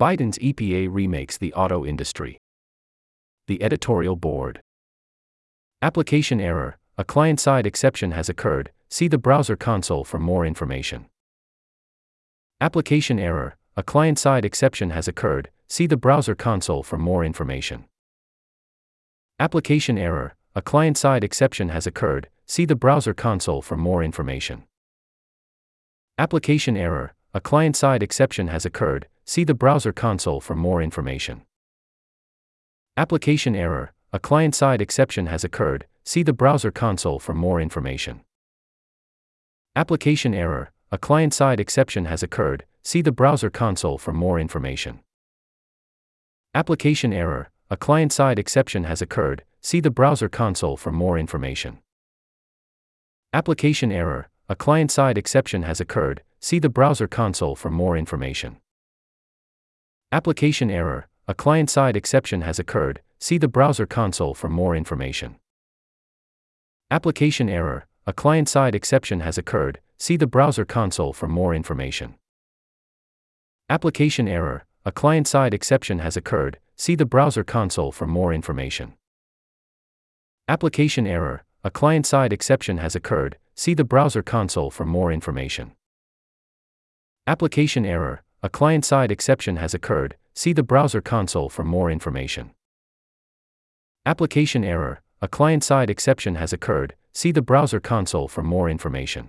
Biden's EPA remakes the auto industry. The editorial board. Application error, a client side exception has occurred, see the browser console for more information. Application error, a client side exception has occurred, see the browser console for more information. Application error, a client side exception has occurred, see the browser console for more information. Application error, a client side exception has occurred, see the browser console for more information. Application error, a client side exception has occurred, see the browser console for more information. Application error, a client side exception has occurred, see the browser console for more information. Application error, a client side exception has occurred, see the browser console for more information. Application error, a client side exception has occurred, see the browser console for more information. Application error, a client side exception has occurred, see the browser console for more information. Application error, a client side exception has occurred, see the browser console for more information. Application error, a client side exception has occurred, see the browser console for more information. Application error, a client side exception has occurred, see the browser console for more information. Application error, a client side exception has occurred, see the browser console for more information. Application error, a client side exception has occurred, see the browser console for more information.